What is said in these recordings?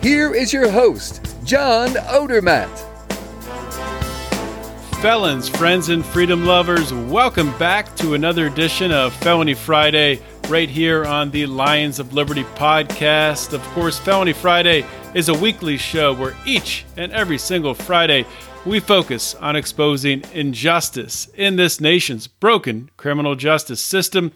Here is your host, John Odermatt. Felons, friends, and freedom lovers, welcome back to another edition of Felony Friday right here on the Lions of Liberty podcast. Of course, Felony Friday is a weekly show where each and every single Friday we focus on exposing injustice in this nation's broken criminal justice system.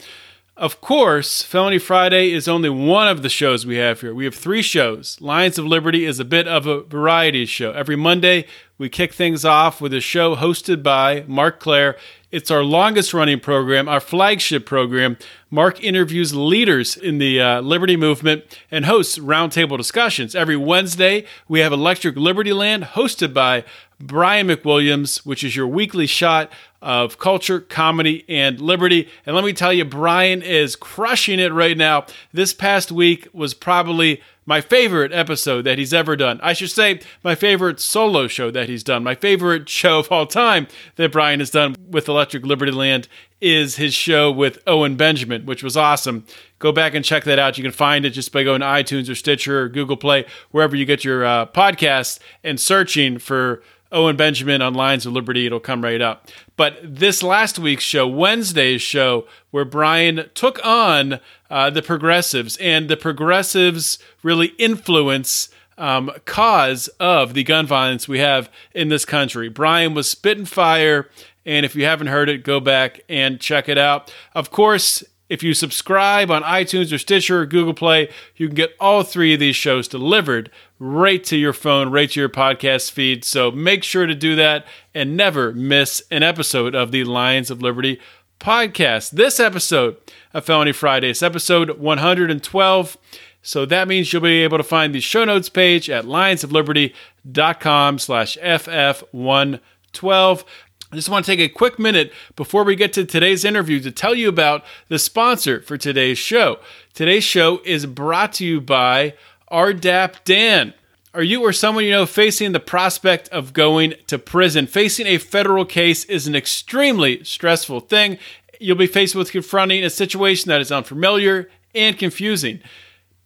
Of course, Felony Friday is only one of the shows we have here. We have three shows. Lions of Liberty is a bit of a variety show. Every Monday, we kick things off with a show hosted by Marc Clair. It's our longest running program, our flagship program. Marc interviews leaders in the uh, Liberty movement and hosts roundtable discussions. Every Wednesday, we have Electric Liberty Land hosted by Brian McWilliams, which is your weekly shot of culture, comedy, and liberty. And let me tell you, Brian is crushing it right now. This past week was probably my favorite episode that he's ever done. I should say, my favorite solo show that he's done. My favorite show of all time that Brian has done with Electric Liberty Land is his show with Owen Benjamin, which was awesome. Go back and check that out. You can find it just by going to iTunes or Stitcher or Google Play, wherever you get your uh, podcasts, and searching for Owen Benjamin on Lions of Liberty. It'll come right up. But this last week's show, Wednesday's show, where Brian took on uh, the progressives, and the progressives really influence um, cause of the gun violence we have in this country. Brian was spitting fire, and if you haven't heard it, go back and check it out. Of course, if you subscribe on iTunes or Stitcher or Google Play, you can get all three of these shows delivered right to your phone, right to your podcast feed. So make sure to do that and never miss an episode of the Lions of Liberty podcast. This episode of Felony Fridays, episode 112. So that means you'll be able to find the show notes page at lionsofliberty.com slash FF112. I just want to take a quick minute before we get to today's interview to tell you about the sponsor for today's show. Today's show is brought to you by RDAP Dan. Are you or someone you know facing the prospect of going to prison? Facing a federal case is an extremely stressful thing. You'll be faced with confronting a situation that is unfamiliar and confusing.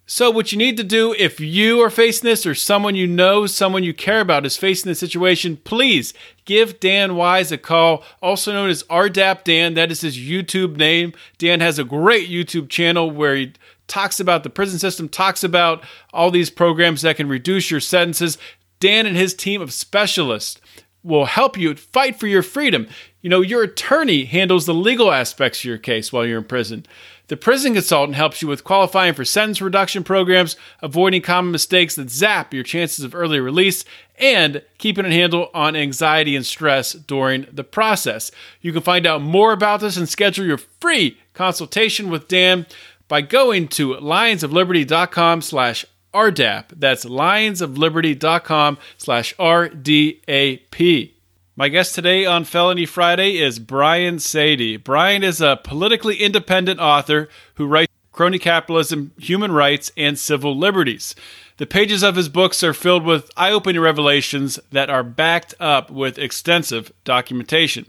So, what you need to do if you are facing this or someone you know, someone you care about is facing this situation, please give Dan Wise a call, also known as RDAP Dan. That is his YouTube name. Dan has a great YouTube channel where he talks about the prison system, talks about all these programs that can reduce your sentences. Dan and his team of specialists will help you fight for your freedom. You know, your attorney handles the legal aspects of your case while you're in prison. The prison consultant helps you with qualifying for sentence reduction programs, avoiding common mistakes that zap your chances of early release, and keeping a handle on anxiety and stress during the process. You can find out more about this and schedule your free consultation with Dan by going to lionsofliberty.com slash RDAP. That's lionsofliberty.com slash RDAP. My guest today on Felony Friday is Brian Saady. Brian is a politically independent author who writes crony capitalism, human rights, and civil liberties. The pages of his books are filled with eye opening revelations that are backed up with extensive documentation.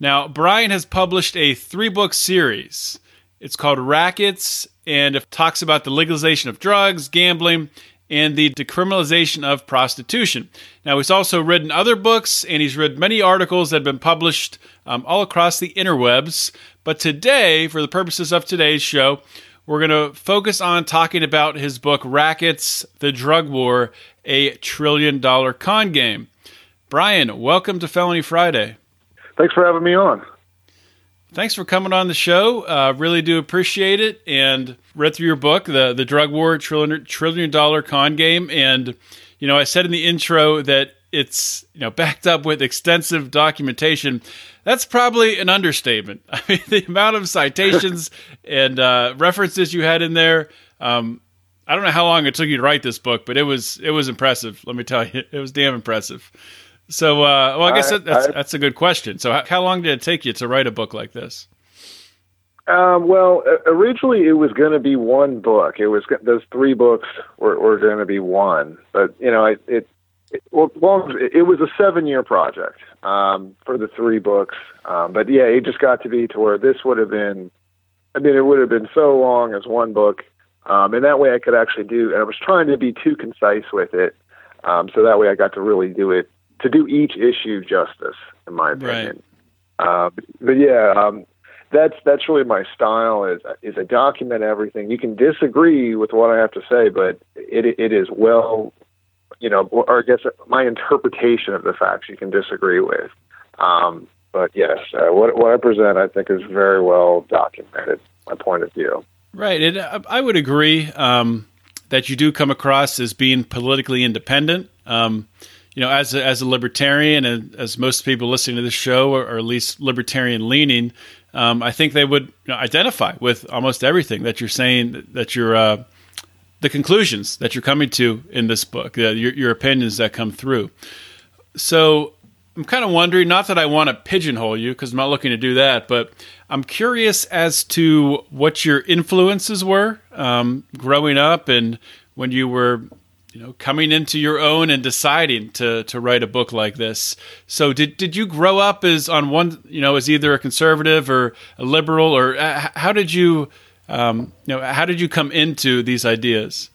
Now, Brian has published a three book series. It's called Rackets, and it talks about the legalization of drugs, gambling, and the decriminalization of prostitution. Now, he's also written other books and he's written many articles that have been published um, all across the interwebs. But today, for the purposes of today's show, we're going to focus on talking about his book, Rackets The Drug War A Trillion Dollar Con Game. Brian, welcome to Felony Friday. Thanks for having me on. Thanks for coming on the show. Uh, really do appreciate it. And read through your book, the the drug war trillion trillion dollar con game, and you know I said in the intro that it's you know backed up with extensive documentation. That's probably an understatement. I mean, the amount of citations and uh, references you had in there. Um, I don't know how long it took you to write this book, but it was it was impressive. Let me tell you, it was damn impressive. So, uh, well, I guess I- that's I- that's a good question. So, how, how long did it take you to write a book like this? Um, well, originally it was going to be one book. It was those three books were, were going to be one, but you know, it it, well, it was a seven year project um, for the three books. Um, but yeah, it just got to be to where this would have been. I mean, it would have been so long as one book, um, and that way I could actually do. And I was trying to be too concise with it, um, so that way I got to really do it to do each issue justice, in my opinion. Uh, but, but yeah, um, that's that's really my style. Is is I document everything. You can disagree with what I have to say, but it it is well, you know, or I guess my interpretation of the facts you can disagree with. Um, but yes, uh, what what I present, I think, is very well documented. My point of view. Right. It, I I would agree um, that you do come across as being politically independent. Um, you know, as a, as a libertarian, and as most people listening to this show are, are at least libertarian leaning, um, I think they would you know, identify with almost everything that you're saying. That you're uh, the conclusions that you're coming to in this book, uh, your, your opinions that come through. So I'm kind of wondering, not that I want to pigeonhole you because I'm not looking to do that, but I'm curious as to what your influences were um, growing up and when you were, you know, coming into your own and deciding to to write a book like this. So did did you grow up as on one, you know, as either a conservative or a liberal, or uh, how did you, um, you know, how did you come into these ideas?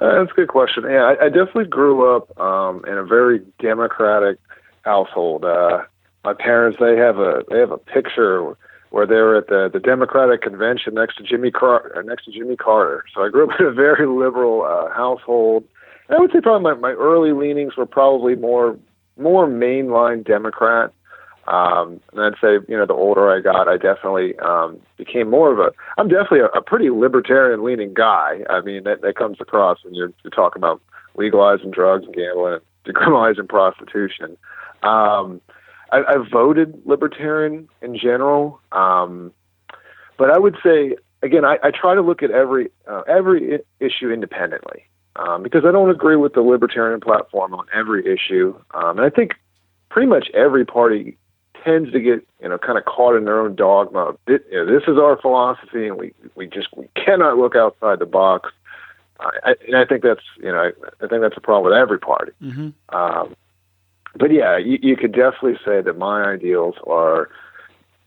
Uh, that's a good question. Yeah, I, I definitely grew up um, in a very democratic household. Uh, my parents they have a they have a picture where they were at the the Democratic convention next to Jimmy Car- uh, next to Jimmy Carter. So I grew up in a very liberal uh, household. And I would say probably my, my early leanings were probably more more mainline Democrat. Um, and I'd say, you know, the older I got, I definitely um, became more of a. I'm definitely a, a pretty libertarian-leaning guy. I mean, that, that comes across when you're, you're talking about legalizing drugs and gambling, decriminalizing prostitution. Um, I, I voted libertarian in general, um, but I would say again, I, I try to look at every uh, every issue independently um, because I don't agree with the libertarian platform on every issue, um, and I think pretty much every party tends to get you know kind of caught in their own dogma. This, you know, this is our philosophy, and we we just we cannot look outside the box. Uh, I, and I think that's you know I, I think that's a problem with every party. Um, but yeah, you, you could definitely say that my ideals are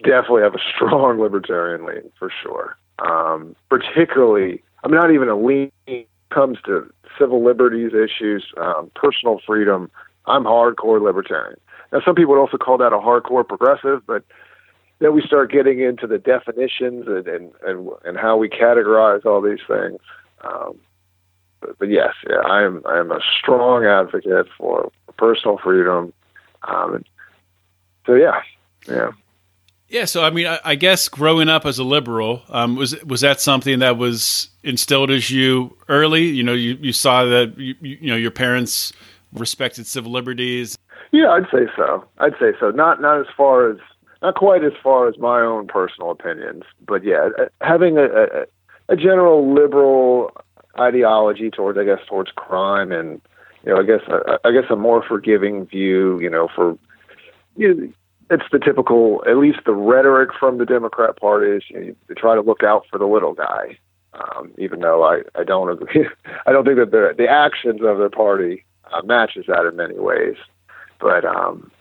definitely have a strong libertarian lean for sure. Um, particularly, I'm not even a lean comes to civil liberties issues, um, personal freedom. I'm hardcore libertarian. Now, some people would also call that a hardcore progressive, but then we start getting into the definitions and and and, and how we categorize all these things. Um, but, but yes, yeah, I am I am a strong advocate for personal freedom. Um, and so yeah, yeah. Yeah, so I mean, I, I guess growing up as a liberal um, was was that something that was instilled as you early? You know, you, you saw that you, you you know your parents respected civil liberties. Yeah, I'd say so. I'd say so. Not not as far as not quite as far as my own personal opinions, but yeah, having a, a, a general liberal ideology towards, I guess, towards crime, and you know, I guess, I, I guess a more forgiving view. You know, for you know, it's the typical, at least the rhetoric from the Democrat Party is you know, they try to look out for the little guy. Um, even though I, I don't agree, I don't think that the the actions of their party uh, matches that in many ways. But um,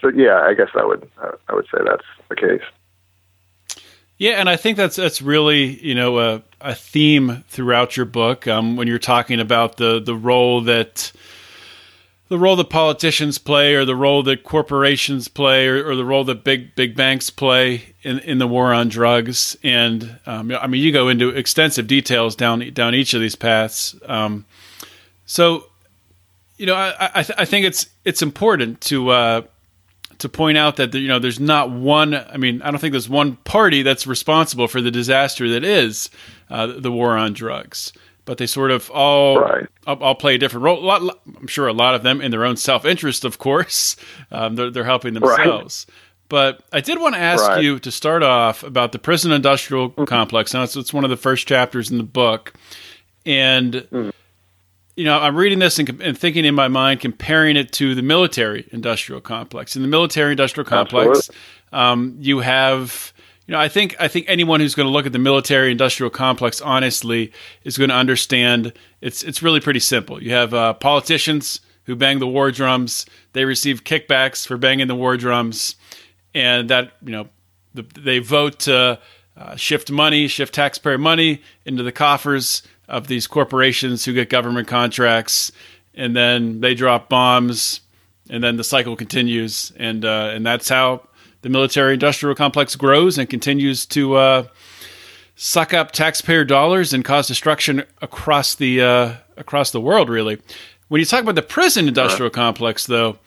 but yeah, I guess I would uh, I would say that's the case. Yeah, and I think that's that's really you know a, a theme throughout your book um, when you're talking about the the role that the role that politicians play, or the role that corporations play, or, or the role that big big banks play in, in the war on drugs. And um, I mean, you go into extensive details down down each of these paths. Um, so, you know, I I, th- I think it's it's important to uh, to point out that you know there's not one. I mean, I don't think there's one party that's responsible for the disaster that is uh, the war on drugs. But they sort of all Right. all, play a different role. A lot, I'm sure a lot of them in their own self interest, of course, um, they're they're helping themselves. But I did want to ask Right. you to start off about the prison industrial complex. Now, it's, it's one of the first chapters in the book. And mm. You know, I'm reading this and, and, thinking in my mind, comparing it to the military-industrial complex. In the military-industrial complex, um, you have you know, I think I think anyone who's going to look at the military industrial complex honestly is going to understand it's it's really pretty simple. You have uh, politicians who bang the war drums; they receive kickbacks for banging the war drums, and that you know the, they vote to uh, shift money, shift taxpayer money into the coffers of these corporations who get government contracts, and then they drop bombs, and then the cycle continues, and uh, and that's how the military industrial complex grows and continues to uh, suck up taxpayer dollars and cause destruction across the uh, across the world. Really, when you talk about the prison industrial complex, though,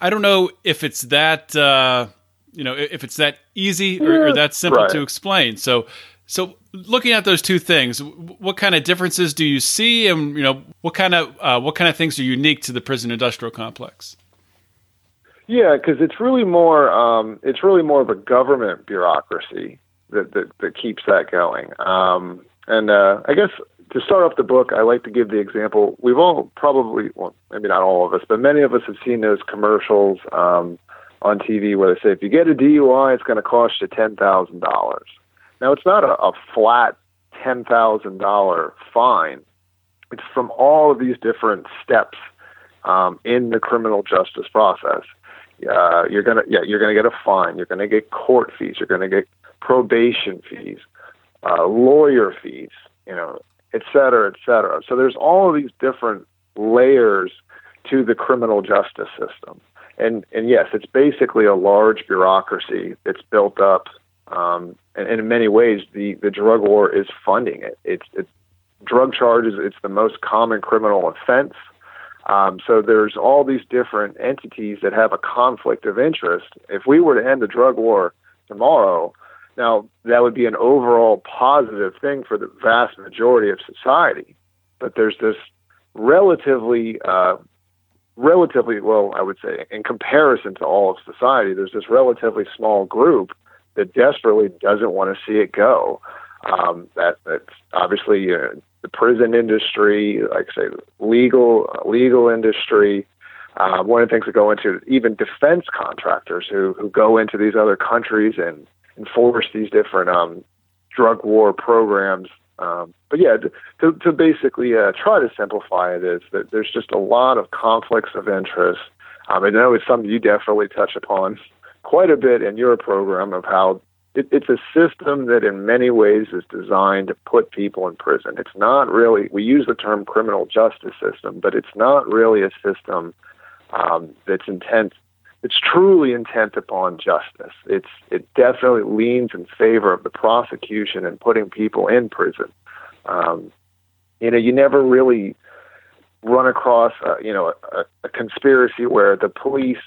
I don't know if it's that uh, you know if it's that easy or, or that simple right. to explain. So. So, looking at those two things, what kind of differences do you see, and you know, what kind of uh, what kind of things are unique to the prison industrial complex? Yeah, because it's really more um, it's really more of a government bureaucracy that that, that keeps that going. Um, and uh, I guess to start off the book, I like to give the example. We've all probably, well, maybe not all of us, but many of us have seen those commercials um, on TV where they say if you get a DUI, it's going to cost you ten thousand dollars. Now it's not a, a flat ten thousand dollar fine. It's from all of these different steps um, in the criminal justice process uh, you're gonna yeah you're gonna get a fine. You're gonna get court fees. You're gonna get probation fees, uh, lawyer fees, you know, et cetera, et cetera. So there's all of these different layers to the criminal justice system. And and yes, it's basically a large bureaucracy that's built up. Um, and, and in many ways, the, the drug war is funding it. It's, it's drug charges. It's the most common criminal offense. Um, so there's all these different entities that have a conflict of interest. If we were to end the drug war tomorrow, now that would be an overall positive thing for the vast majority of society. But there's this relatively, uh, relatively well, I would say, in comparison to all of society, there's this relatively small group that desperately doesn't want to see it go. Um, that that's obviously uh, the prison industry, like I say, legal legal industry. Uh, one of the things that go into even defense contractors who who go into these other countries and enforce these different um, drug war programs. Um, but yeah, to, to basically uh, try to simplify it is that there's just a lot of conflicts of interest. Um, I know it's something you definitely touch upon quite a bit in your program of how it, it's a system that in many ways is designed to put people in prison. It's not really, we use the term criminal justice system, but it's not really a system um, that's intent, it's truly intent upon justice. It's, it definitely leans in favor of the prosecution and putting people in prison. Um, you know, you never really run across, uh, you know, a, a conspiracy where the police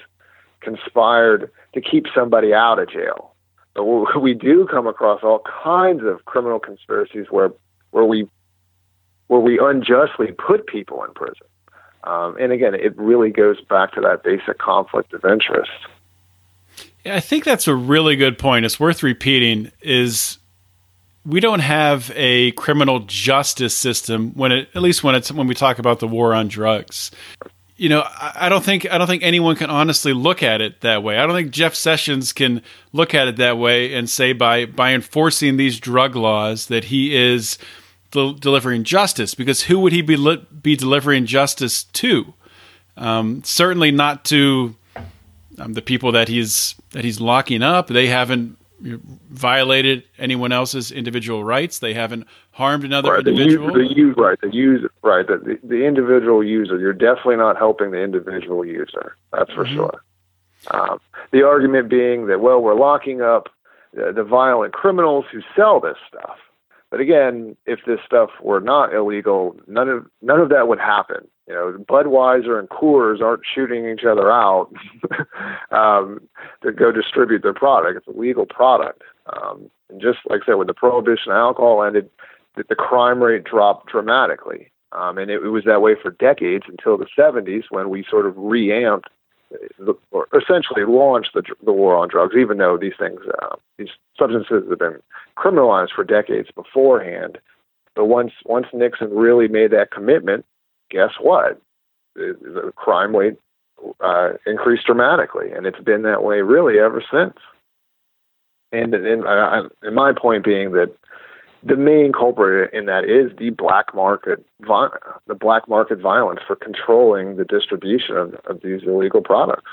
conspired to keep somebody out of jail But we do come across all kinds of criminal conspiracies where where we where we unjustly put people in prison. Um, and again, it really goes back to that basic conflict of interest. Yeah, I think that's a really good point. It's worth repeating. Is we don't have a criminal justice system when it, at least when it's when we talk about the war on drugs you know, I don't think I don't think anyone can honestly look at it that way. I don't think Jeff Sessions can look at it that way and say by by enforcing these drug laws that he is del- delivering justice. Because who would he be li- be delivering justice to? Um, certainly not to um, the people that he's that he's locking up. They haven't violated anyone else's individual rights. They haven't harmed another right, individual. The, user, the right, the user, right, the, the, the individual user. You're definitely not helping the individual user. That's for mm-hmm. sure. Um, the argument being that well, we're locking up the, the violent criminals who sell this stuff. But again, if this stuff were not illegal, none of none of that would happen. You know, Budweiser and Coors aren't shooting each other out um, to go distribute their product. It's a legal product. Um, and just like I said, when the prohibition of alcohol ended, the, the crime rate dropped dramatically. Um, and it, it was that way for decades until the 70s when we sort of reamped or essentially launched the, the war on drugs, even though these things, uh, these substances have been criminalized for decades beforehand. But once once Nixon really made that commitment, guess what? The, the crime rate uh, increased dramatically, and it's been that way really ever since. And, and, uh, and my point being that the main culprit in that is the black market, the black market violence for controlling the distribution of, of these illegal products.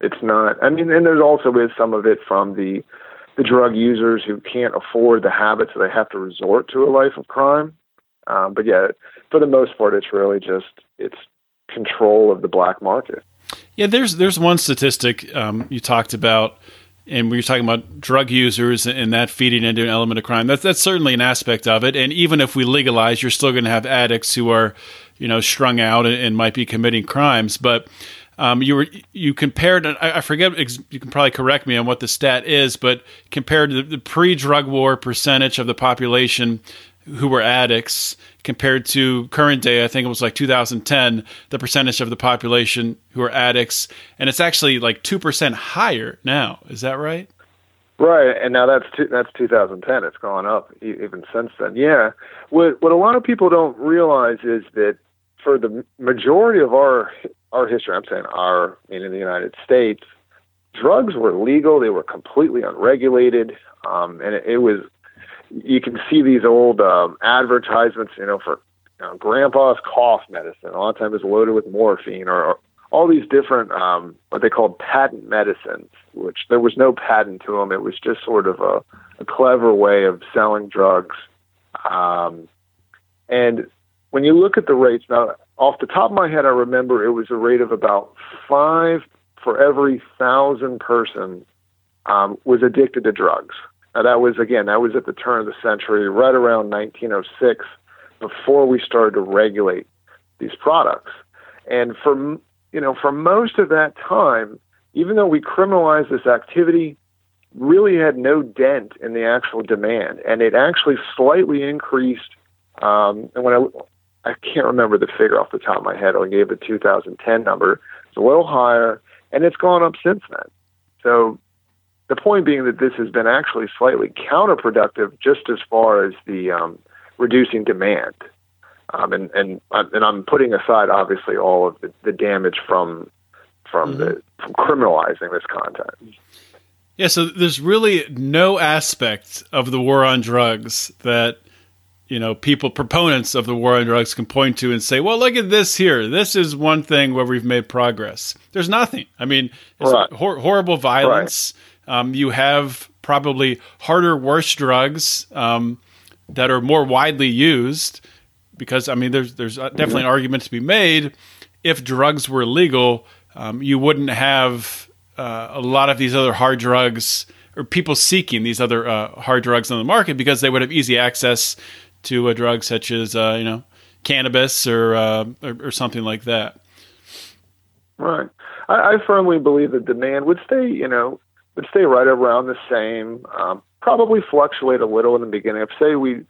It's not. I mean, and there's also is some of it from the the drug users who can't afford the habits, so they have to resort to a life of crime. Um, but yeah, for the most part, it's really just it's control of the black market. Yeah, there's there's one statistic um, you talked about and we were talking about drug users and that feeding into an element of crime. That's that's certainly an aspect of it. And even if we legalize, you're still going to have addicts who are, you know, strung out and, and might be committing crimes. But um, you were you compared. I, forget. You can probably correct me on what the stat is, but compared to the, the pre-drug war percentage of the population who were addicts compared to current day, I think it was like 2010, the percentage of the population who are addicts, and it's actually like two percent higher now. Is that right? Right, and now that's that's 2010. It's gone up even since then. Yeah, what what a lot of people don't realize is that for the majority of our our history, I'm saying our, meaning the United States, drugs were legal. They were completely unregulated, um, and it, it was you can see these old um, advertisements, you know, for you know, grandpa's cough medicine. A lot of times it's loaded with morphine or, or all these different um, what they called patent medicines, which there was no patent to them. It was just sort of a, a clever way of selling drugs. Um, and when you look at the rates now, off the top of my head, I remember it was a rate of about five for every thousand person um, was addicted to drugs. Now that was again that was at the turn of the century, right around 1906, before we started to regulate these products. And for you know for most of that time, even though we criminalized this activity, really had no dent in the actual demand, and it actually slightly increased. Um, and when I I can't remember the figure off the top of my head, I gave the 2010 number. It's a little higher, and it's gone up since then. So the point being that this has been actually slightly counterproductive just as far as the um, reducing demand. Um, and and and I'm putting aside obviously all of the, the damage from from mm-hmm. the from criminalizing this content. Yeah, so there's really no aspect of the war on drugs that you know people proponents of the war on drugs can point to and say, "Well, look at this here. This is one thing where we've made progress." There's nothing. I mean, right. hor- horrible violence. Right um, you have probably harder, worse drugs um, that are more widely used because I mean, there's there's definitely an argument to be made. If drugs were legal, um, you wouldn't have uh, a lot of these other hard drugs or people seeking these other uh, hard drugs on the market because they would have easy access to a drug such as uh, you know cannabis or, uh, or, or something like that. Right. I firmly believe that demand would stay, you know, would stay right around the same. Um, probably fluctuate a little in the beginning. If say we,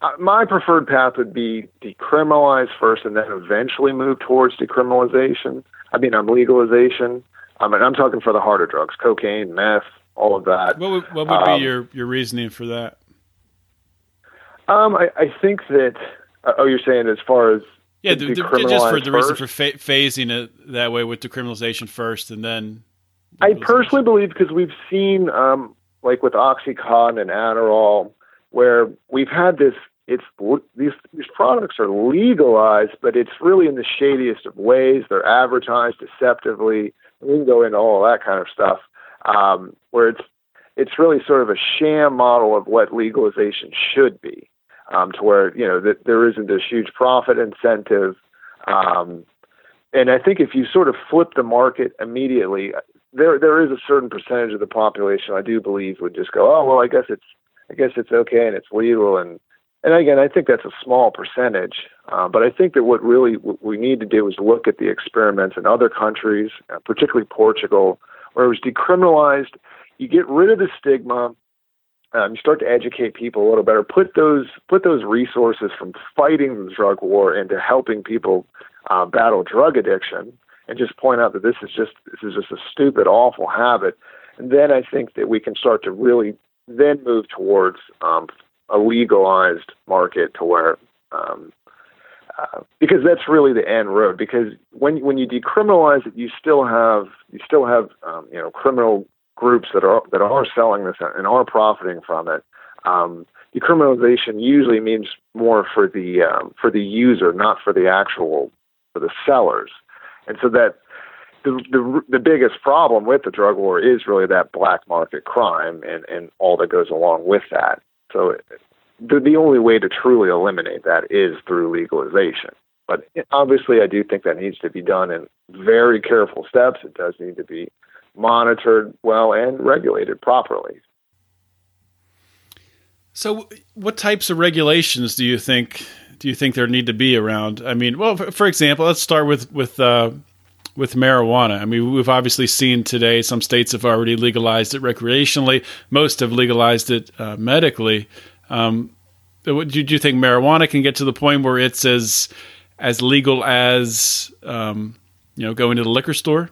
uh, my preferred path would be decriminalize first, and then eventually move towards decriminalization. I mean, I'm legalization. I mean, I'm talking for the harder drugs, cocaine, meth, all of that. What would, what would um, be your your reasoning for that? Um, I, I think that. Uh, oh, you're saying as far as yeah, the, the, just for the reason for fa- phasing it that way with decriminalization first, and then I personally believe because we've seen, um, like with OxyContin and Adderall, where we've had this. It's these these products are legalized, but it's really in the shadiest of ways. They're advertised deceptively. We can go into all that kind of stuff, um, where it's it's really sort of a sham model of what legalization should be, um, to where you know that there isn't this huge profit incentive. Um, and I think if you sort of flip the market immediately, there there is a certain percentage of the population I do believe would just go, oh well, I guess it's I guess it's okay and it's legal and and again I think that's a small percentage, uh, but I think that what really what we need to do is look at the experiments in other countries, uh, particularly Portugal, where it was decriminalized. You get rid of the stigma. Um, you start to educate people a little better. Put those put those resources from fighting the drug war into helping people uh, battle drug addiction and just point out that this is just this is just a stupid, awful habit. And then I think that we can start to really then move towards um, a legalized market to where um, uh, because that's really the end road. Because when when you decriminalize it, you still have you still have um, you know criminal groups that are that are selling this and are profiting from it. Um, decriminalization usually means more for the um, for the user, not for the actual for the sellers, and so that the, the the biggest problem with the drug war is really that black market crime and and all that goes along with that. So the the only way to truly eliminate that is through legalization. But obviously, I do think that needs to be done in very careful steps. It does need to be monitored well and regulated properly. So, what types of regulations do you think do you think there need to be around? I mean, well, for, for example, let's start with with uh, with marijuana. I mean, we've obviously seen today some states have already legalized it recreationally. Most have legalized it uh, medically. Um, do, do you think marijuana can get to the point where it's as as legal as um, you know going to the liquor store?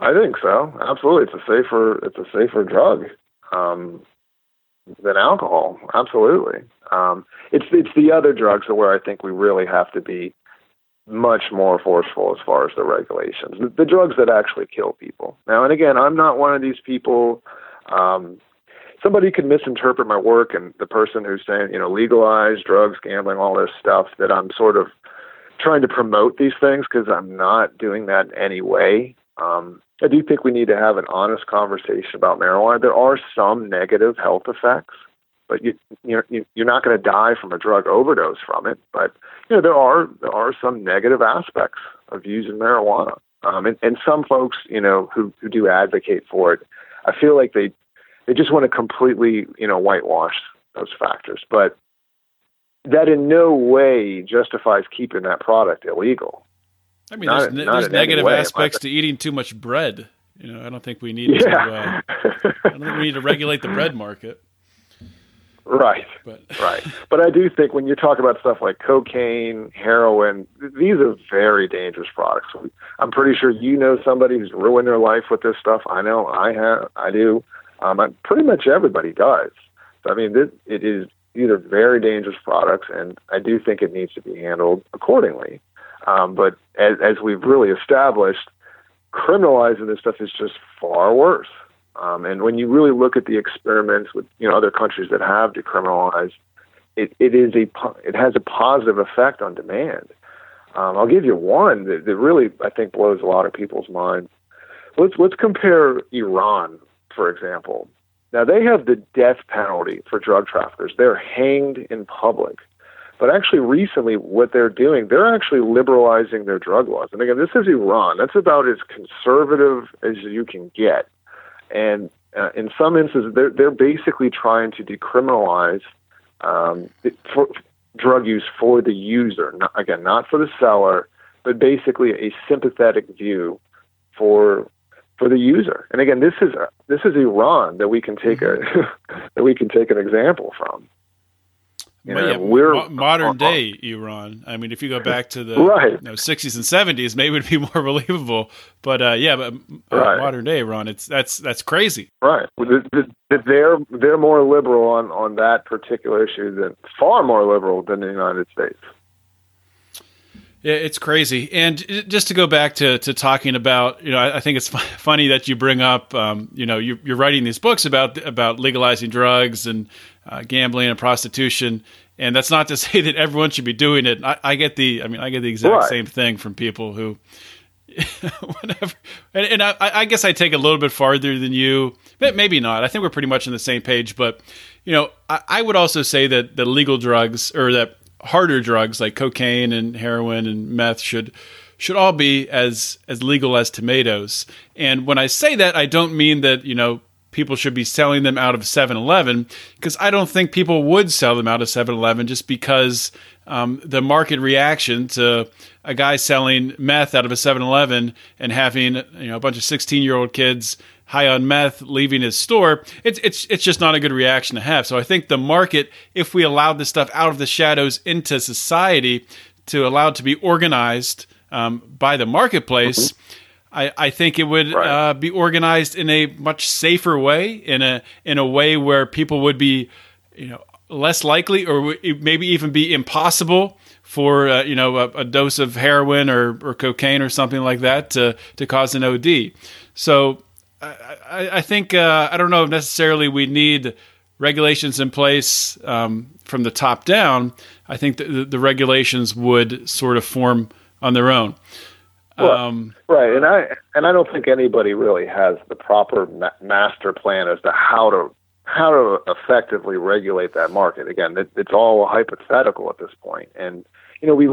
I think so. Absolutely, it's a safer it's a safer drug. Um, than alcohol. Absolutely. Um, it's it's the other drugs where I think we really have to be much more forceful as far as the regulations. The, the drugs that actually kill people. Now, and again, I'm not one of these people. Um, somebody could misinterpret my work, and the person who's saying, you know, legalize drugs, gambling, all this stuff, that I'm sort of trying to promote these things because I'm not doing that anyway. Um, I do think we need to have an honest conversation about marijuana. There are some negative health effects, but you you're you're not going to die from a drug overdose from it. But you know there are there are some negative aspects of using marijuana, um, and and some folks you know who who do advocate for it, I feel like they they just want to completely you know whitewash those factors, but that in no way justifies keeping that product illegal. I mean, not, there's, there's negative aspects to eating too much bread. You know, I don't think we need yeah. to. Uh, I don't think we need to regulate the bread market. Right. But. right. But I do think when you talk about stuff like cocaine, heroin, these are very dangerous products. I'm pretty sure you know somebody who's ruined their life with this stuff. I know I have. I do. Um, I, pretty much everybody does. So, I mean, this, it is. These are very dangerous products, and I do think it needs to be handled accordingly. Um, but as, as we've really established, criminalizing this stuff is just far worse. Um, and when you really look at the experiments with you know other countries that have decriminalized, it, it is a it has a positive effect on demand. Um, I'll give you one that, that really I think blows a lot of people's minds. Let's let's compare Iran, for example. Now they have the death penalty for drug traffickers. They're hanged in public. But actually, recently, what they're doing, they're actually liberalizing their drug laws. And again, this is Iran. That's about as conservative as you can get. And uh, in some instances, they're, they're basically trying to decriminalize um, for, drug use for the user. Not, again, not for the seller, but basically a sympathetic view for for the user. And again, this is this is Iran that we can take a that we can take an example from. You know, yeah, we're mo- modern day Iran. I mean, if you go back to the right. you know, 60s and 70s, maybe it'd be more believable. But uh, yeah, but uh, right. modern day Iran, it's that's that's crazy. Right. They're they're more liberal on on that particular issue than far more liberal than the United States. Yeah, it's crazy. And just to go back to, to talking about, you know, I, I think it's funny that you bring up, um, you know, you, are writing these books about about legalizing drugs and uh, gambling and prostitution. And that's not to say that everyone should be doing it. I, I get the, I mean, I get the exact right. same thing from people who, whatever. And, and I, I, guess I take a little bit farther than you, but maybe not. I think we're pretty much on the same page. But you know, I, I would also say that the legal drugs or that harder drugs like cocaine and heroin and meth should should all be as as legal as tomatoes. And when I say that, I don't mean that you know people should be selling them out of 7-Eleven because I don't think people would sell them out of 7-Eleven just because um, the market reaction to a guy selling meth out of a 7-Eleven and having you know a bunch of 16 year old kids high on meth leaving his store it's it's it's just not a good reaction to have. So i think the market if we allowed this stuff out of the shadows into society to allow it to be organized um, by the marketplace mm-hmm I, I think it would right. uh, be organized in a much safer way, in a in a way where people would be, you know, less likely, or maybe even be impossible for uh, you know a, a, dose of heroin or, or cocaine or something like that to to cause an OD. So I, I, I think uh, I don't know if necessarily we need regulations in place um, from the top down. I think the, the, regulations would sort of form on their own. Um, right, and I and I don't think anybody really has the proper ma- master plan as to how to how to effectively regulate that market. Again, it, it's all hypothetical at this point, and you know we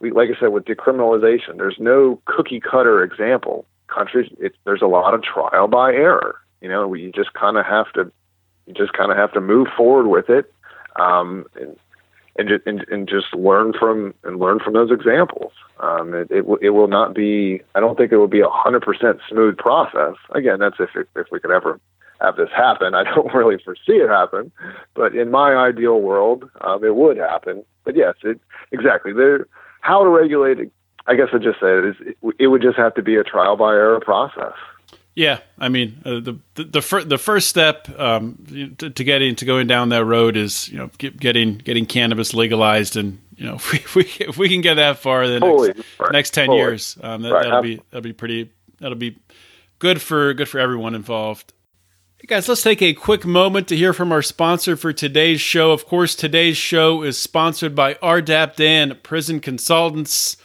we like I said with decriminalization, there's no cookie cutter example. Countries, it, there's a lot of trial by error. You know, we just kind of have to you just kind of have to move forward with it, um, and and, just, and, and just learn from and learn from those examples. Um, it, it, it will not be. I don't think it will be a hundred percent smooth process. Again, that's if it, if we could ever have this happen. I don't really foresee it happen, but in my ideal world, um, it would happen. But yes, it exactly. There, how to regulate it. I guess I just say it is. It, it would just have to be a trial by error process. Yeah, I mean uh, the the the, fir- the first step um, to, to, getting to going down that road is you know get, getting getting cannabis legalized, and you know if we if we, if we can get that far the next, right. next ten years, um, that, will be that'll be pretty that'll be good for good for everyone involved. Hey guys, let's take a quick moment to hear from our sponsor for today's show. Of course, today's show is sponsored by RDAP Dan Prison Consultants.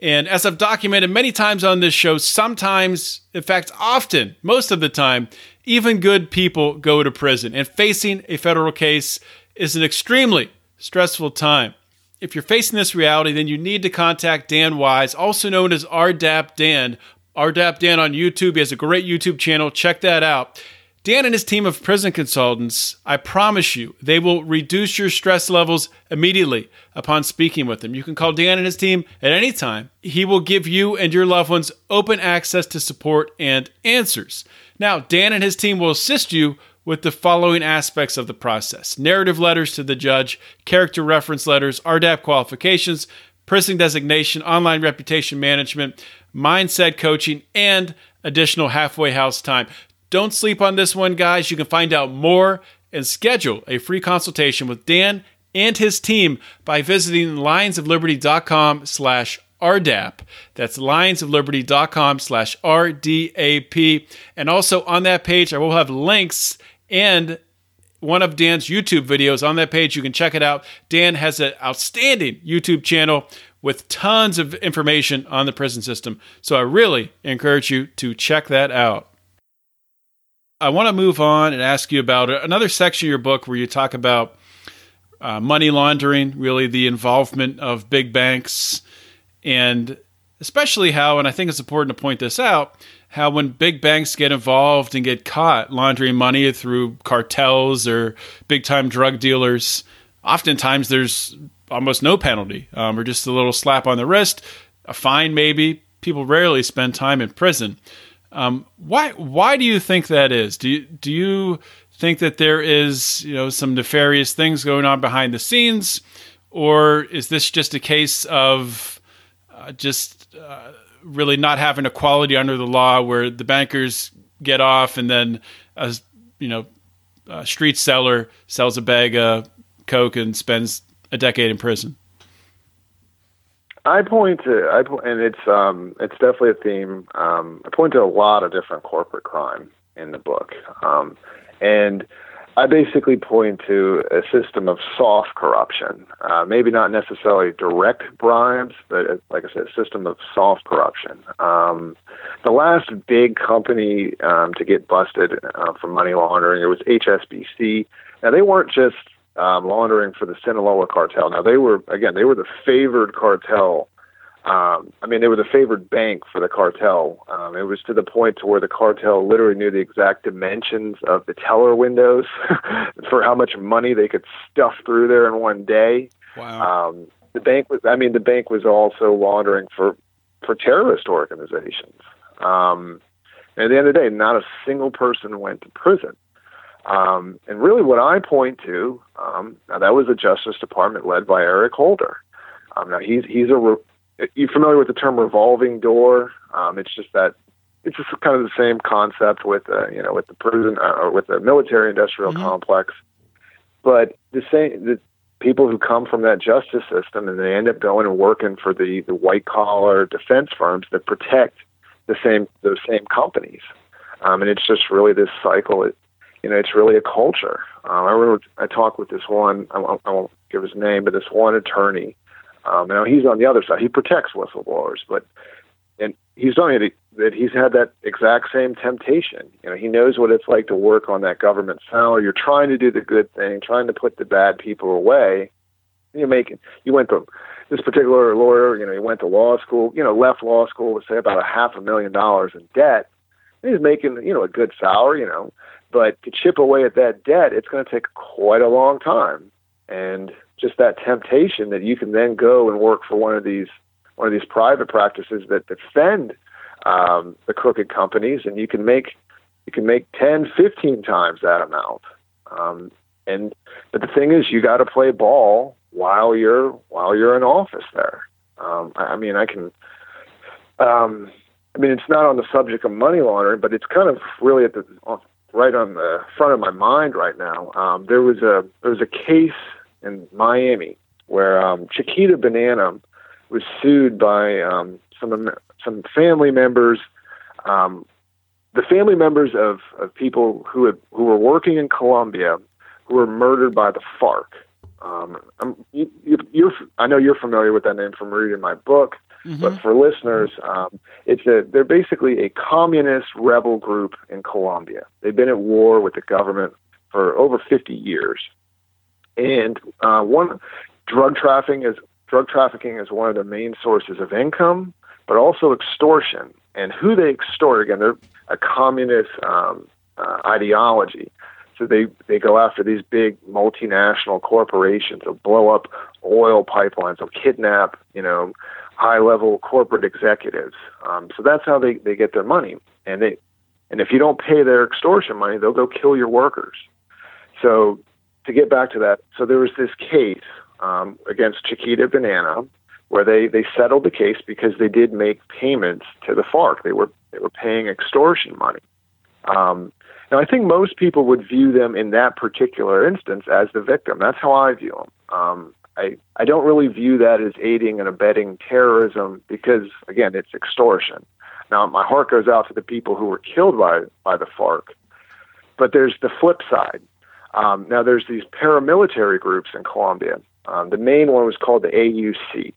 And as I've documented many times on this show, sometimes, in fact, often, most of the time, even good people go to prison. And facing a federal case is an extremely stressful time. If you're facing this reality, then you need to contact Dan Wise, also known as RDAP Dan. RDAP Dan on YouTube. He has a great YouTube channel. Check that out. Dan and his team of prison consultants, I promise you, they will reduce your stress levels immediately upon speaking with them. You can call Dan and his team at any time. He will give you and your loved ones open access to support and answers. Now, Dan and his team will assist you with the following aspects of the process narrative letters to the judge, character reference letters, RDAP qualifications, prison designation, online reputation management, mindset coaching, and additional halfway house time. Don't sleep on this one, guys. You can find out more and schedule a free consultation with Dan and his team by visiting lionsofliberty.com slash RDAP. That's lionsofliberty.com slash RDAP. And also on that page, I will have links and one of Dan's YouTube videos on that page. You can check it out. Dan has an outstanding YouTube channel with tons of information on the prison system. So I really encourage you to check that out. I want to move on and ask you about another section of your book where you talk about uh, money laundering, really the involvement of big banks, and especially how, and I think it's important to point this out, how when big banks get involved and get caught laundering money through cartels or big time drug dealers, oftentimes there's almost no penalty um, or just a little slap on the wrist, a fine maybe. People rarely spend time in prison. Um, why why do you think that is? Do you do you think that there is you know some nefarious things going on behind the scenes, or is this just a case of uh, just uh, really not having equality under the law where the bankers get off and then a you know a street seller sells a bag of coke and spends a decade in prison? I point to I and it's um it's definitely a theme. Um, I point to a lot of different corporate crime in the book, um, and I basically point to a system of soft corruption. Uh, maybe not necessarily direct bribes, but uh, like I said, a system of soft corruption. Um, the last big company um, to get busted uh, for money laundering it was HSBC. Now they weren't just um, laundering for the Sinaloa cartel. Now they were again they were the favored cartel. Um, I mean they were the favored bank for the cartel. Um, it was to the point to where the cartel literally knew the exact dimensions of the teller windows for how much money they could stuff through there in one day. Wow. Um, the bank was I mean the bank was also laundering for for terrorist organizations. Um, and at the end of the day, not a single person went to prison. Um, and really, what I point to, um, now that was the Justice Department led by Eric Holder. Um, now he's he's a re- you familiar with the term revolving door? Um, it's just that it's just kind of the same concept with uh, you know with the prison uh, or with the military industrial mm-hmm. complex. But the same the people who come from that justice system and they end up going and working for the the white collar defense firms that protect the same those same companies. Um, and it's just really this cycle. It, you know, it's really a culture. Um, I remember I talked with this one. I won't, I won't give his name, but this one attorney. Um, now he's on the other side. He protects whistleblowers, but and he's telling me that he's had that exact same temptation. You know, he knows what it's like to work on that government salary. You're trying to do the good thing, trying to put the bad people away. You're making. You went to this particular lawyer. You know, he went to law school. You know, left law school with say about a half a million dollars in debt. He's making you know a good salary. You know, but to chip away at that debt, it's going to take quite a long time. And just that temptation that you can then go and work for one of these one of these private practices that defend um, the crooked companies, and you can make you can make 10, 15 times that amount. Um, and but the thing is, you got to play ball while you're while you're in office there. Um, I, I mean, I can. Um, I mean, it's not on the subject of money laundering, but it's kind of really at the right on the front of my mind right now. Um, there was a there was a case in Miami where um, Chiquita Banana was sued by um, some some family members, um, the family members of, of people who had, who were working in Colombia, who were murdered by the FARC. Um, you, you, I know you're familiar with that name from reading my book, mm-hmm. but for listeners, um, it's a they're basically a communist rebel group in Colombia. They've been at war with the government for over 50 years, and uh, one drug trafficking is drug trafficking is one of the main sources of income, but also extortion. And who they extort again, they're a communist um, uh, ideology. So they, they go after these big multinational corporations. They'll blow up oil pipelines. They'll kidnap, you know, high level corporate executives. Um, so that's how they, they get their money. And they and if you don't pay their extortion money, they'll go kill your workers. So to get back to that, so there was this case um, against Chiquita Banana, where they, they settled the case because they did make payments to the FARC. They were they were paying extortion money. Um, now, I think most people would view them in that particular instance as the victim. That's how I view them. Um, I I don't really view that as aiding and abetting terrorism because again, it's extortion. Now, my heart goes out to the people who were killed by by the FARC, but there's the flip side. Um, now, there's these paramilitary groups in Colombia um, the main one was called the AUC.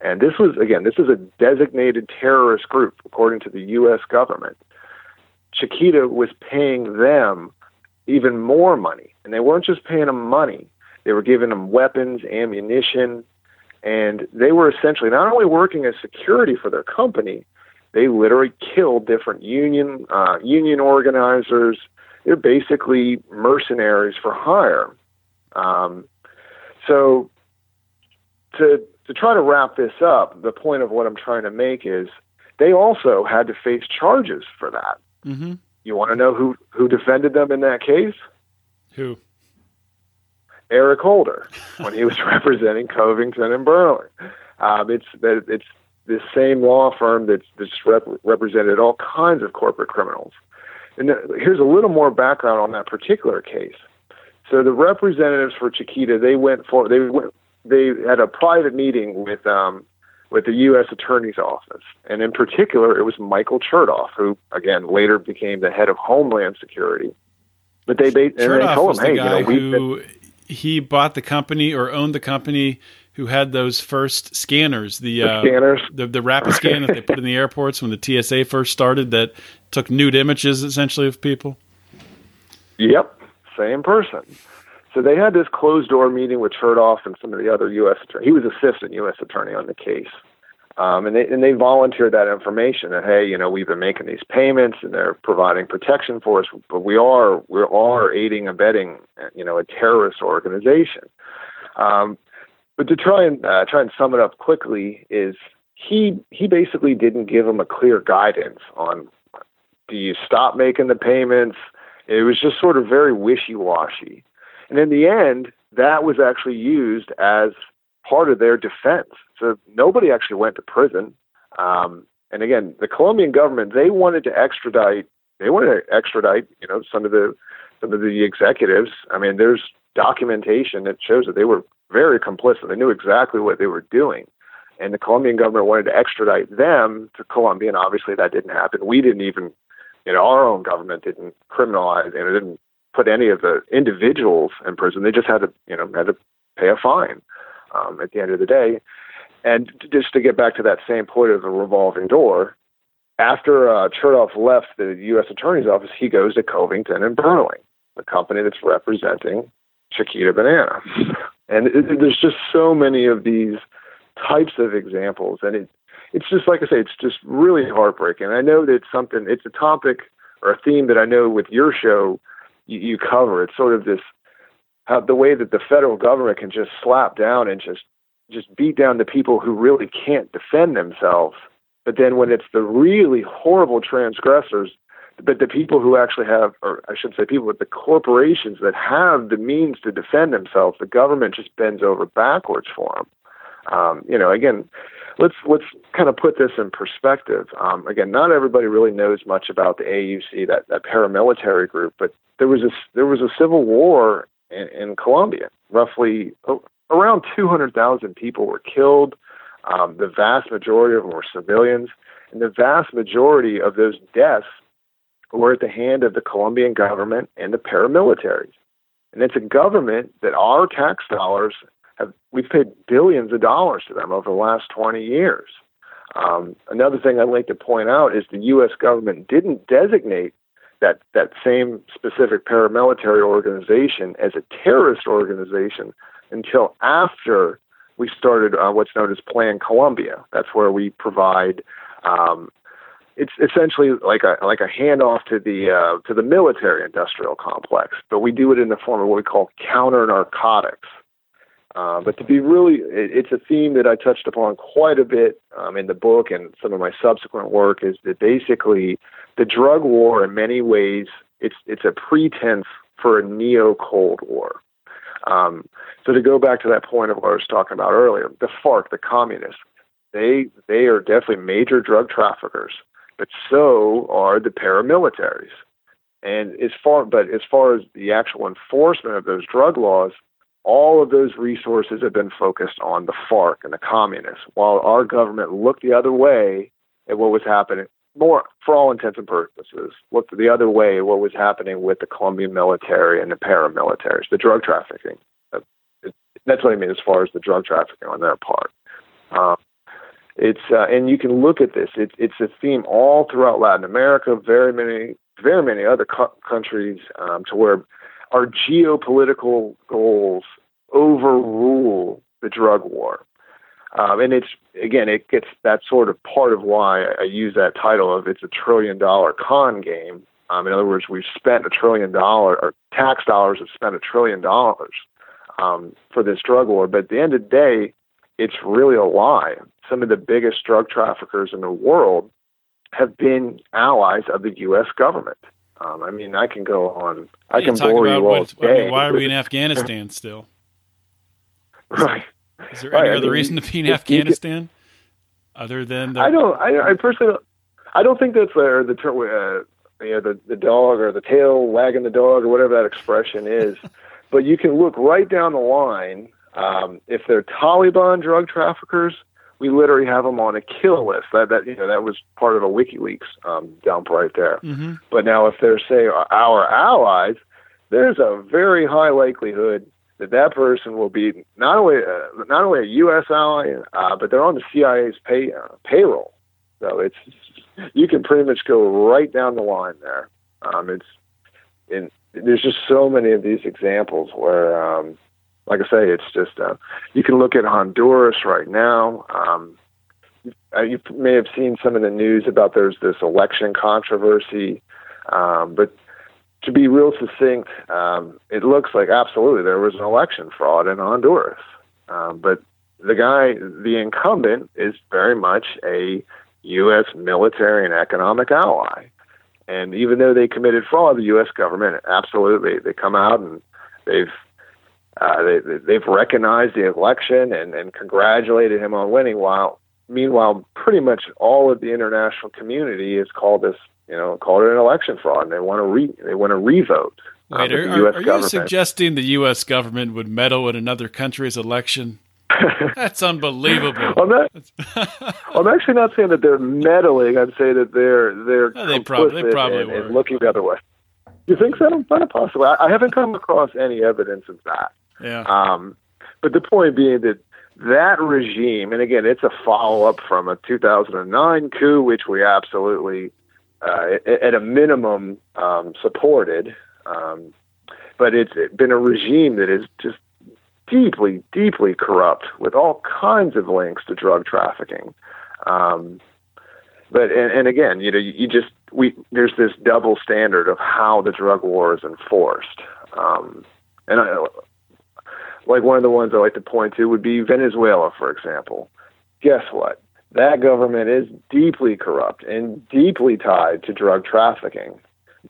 And this was, again, this is a designated terrorist group, according to the U.S. government. Chiquita was paying them even more money. And they weren't just paying them money, they were giving them weapons, ammunition, and they were essentially not only working as security for their company, they literally killed different union uh, union organizers. They're basically mercenaries for hire. Um, so to to try to wrap this up, the point of what I'm trying to make is they also had to face charges for that. Mm-hmm. You want to know who who defended them in that case? Who? Eric Holder when he was representing Covington and Burling. Um, it's it's the same law firm that's, that's rep- represented all kinds of corporate criminals. And here's a little more background on that particular case. So the representatives for Chiquita, they went for they went they had a private meeting with um, with the U.S. Attorney's Office, and in particular, it was Michael Chertoff, who again later became the head of Homeland Security. But they, they and they told him, "Hey, you know, who he bought the company or owned the company who had those first scanners, the, the uh, scanners, the, the Rapiscan that they put in the airports when the TSA first started, that took nude images essentially of people." Yep, same person. So they had this closed door meeting with Chertoff and some of the other U.S. attorneys. He was assistant U.S. attorney on the case. Um, and they and they volunteered that information that hey, you know, we've been making these payments and they're providing protection for us, but we are we are aiding abetting you know a terrorist organization. Um, but to try and uh, try and sum it up quickly is he he basically didn't give them a clear guidance on do you stop making the payments it was just sort of very wishy-washy. And in the end, that was actually used as part of their defense. So nobody actually went to prison. Um, and again, the Colombian government they wanted to extradite. They wanted to extradite, you know, some of the some of the executives. I mean, there's documentation that shows that they were very complicit. They knew exactly what they were doing. And the Colombian government wanted to extradite them to Colombia, and obviously that didn't happen. We didn't even, you know, our own government didn't criminalize and it didn't put any of the individuals in prison. They just had to, you know, had to pay a fine um, at the end of the day. And just to get back to that same point of the revolving door, after uh, Chertoff left the U.S. Attorney's Office, he goes to Covington and Burling, the company that's representing Chiquita Banana. And it, there's just so many of these types of examples, and it it's just like I say, it's just really heartbreaking. I know that it's something, it's a topic or a theme that I know with your show you, you cover. It's sort of this how the way that the federal government can just slap down and just just beat down the people who really can't defend themselves. But then when it's the really horrible transgressors, but the people who actually have, or I should say, people with the corporations that have the means to defend themselves, the government just bends over backwards for them. Um, you know, again, let's let's kind of put this in perspective. Um, again, not everybody really knows much about the AUC, that that paramilitary group, but there was a there was a civil war in, in Colombia. Roughly oh, around 200,000 people were killed. Um, the vast majority of them were civilians, and the vast majority of those deaths were at the hand of the Colombian government and the paramilitaries. And it's a government that our tax dollars have, we've paid billions of dollars to them over the last 20 years. Um, another thing I'd like to point out is the U.S. government didn't designate that, that same specific paramilitary organization as a terrorist organization until after we started uh, what's known as Plan Colombia. That's where we provide. Um, it's essentially like a like a handoff to the uh, to the military industrial complex, but we do it in the form of what we call counter narcotics. Uh, but to be really, it, it's a theme that I touched upon quite a bit um, in the book and some of my subsequent work. Is that basically the drug war in many ways it's it's a pretense for a neo Cold War. Um, so to go back to that point of what I was talking about earlier, the FARC, the communists, they they are definitely major drug traffickers, but so are the paramilitaries. And as far but as far as the actual enforcement of those drug laws, all of those resources have been focused on the FARC and the communists, while our government looked the other way at what was happening more for all intents and purposes, looked the other way what was happening with the Colombian military and the paramilitaries, the drug trafficking. That's what I mean as far as the drug trafficking on their part. Um, it's uh, and you can look at this. It's it's a theme all throughout Latin America. Very many, very many other co- countries um, to where our geopolitical goals overrule the drug war. Um, and it's again, it gets that sort of part of why I use that title of it's a trillion dollar con game. Um, in other words, we've spent a trillion dollar, or tax dollars have spent a trillion dollars um, for this drug war. But at the end of the day, it's really a lie. Some of the biggest drug traffickers in the world have been allies of the U.S. government. Um, I mean, I can go on. I can bore you all what, day. I mean, why are we in Afghanistan still? right. Is there any right, other I mean, reason to be in Afghanistan other than? The... I don't. I, I personally, don't, I don't think that's the term, uh, you know, the the dog or the tail wagging the dog or whatever that expression is. but you can look right down the line. Um, if they're Taliban drug traffickers, we literally have them on a kill list. That that you know that was part of a WikiLeaks um, dump right there. Mm-hmm. But now, if they're say our allies, there's a very high likelihood that that person will be not only uh, not only a U.S. ally, uh, but they're on the CIA's pay uh, payroll. So it's you can pretty much go right down the line there. Um, it's and there's just so many of these examples where, um, like I say, it's just uh, you can look at Honduras right now. Um, uh, you may have seen some of the news about there's this election controversy, um, but to be real succinct, um, it looks like absolutely there was an election fraud in Honduras. Um, but the guy, the incumbent, is very much a U.S. military and economic ally. And even though they committed fraud, the U.S. government absolutely they come out and they've uh, they, they've recognized the election and, and congratulated him on winning. While meanwhile, pretty much all of the international community has called this you know, called it an election fraud, and they want to re they want to revote. Um, Wait, but are, the are, you suggesting the U.S. government would meddle in another country's election? That's unbelievable. I'm, not, I'm actually not saying that they're meddling. I'd say that they're they're No, they prob- they probably and, were. and looking the other way. You think so? Not possible. I, I haven't come across any evidence of that. yeah. Um, but the point being that that regime, and again, it's a follow up from a 2009 coup, which we absolutely, uh, at- a minimum, um, supported. Um, but it's been a regime that is just deeply, deeply corrupt with all kinds of links to drug trafficking. Um, but and, and again, you know, you, you just we there's this double standard of how the drug war is enforced. Um, and I, like one of the ones I like to point to would be Venezuela, for example. Guess what? That government is deeply corrupt and deeply tied to drug trafficking.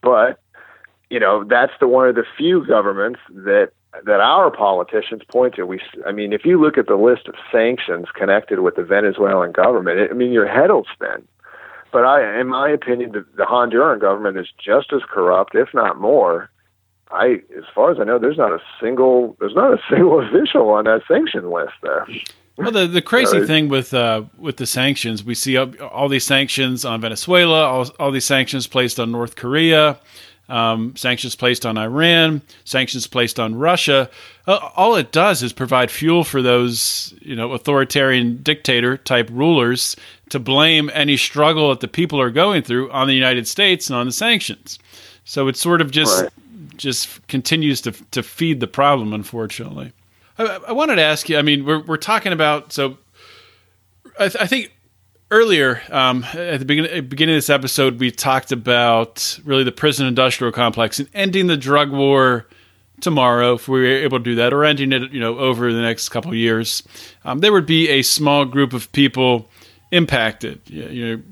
But you know, that's the one of the few governments that that our politicians point to. We, I mean, if you look at the list of sanctions connected with the Venezuelan government, it, I mean, your head will spin. But I, in my opinion, the, the Honduran government is just as corrupt, if not more. I, as far as I know, there's not a single there's not a single official on that sanction list there. Well, the, the crazy thing with uh, with the sanctions, we see all, all these sanctions on Venezuela, all, all these sanctions placed on North Korea, um, sanctions placed on Iran, sanctions placed on Russia. Uh, all it does is provide fuel for those you know authoritarian dictator type rulers to blame any struggle that the people are going through on the United States and on the sanctions. So it sort of just Right. just continues to to feed the problem, unfortunately. I, I wanted to ask you. I mean, we're we're talking about so. I, th- I think earlier um, at the beginning, beginning of this episode, we talked about really the prison industrial complex and ending the drug war tomorrow if we were able to do that, or ending it, you know, over the next couple years. Um, there would be a small group of people impacted. You know,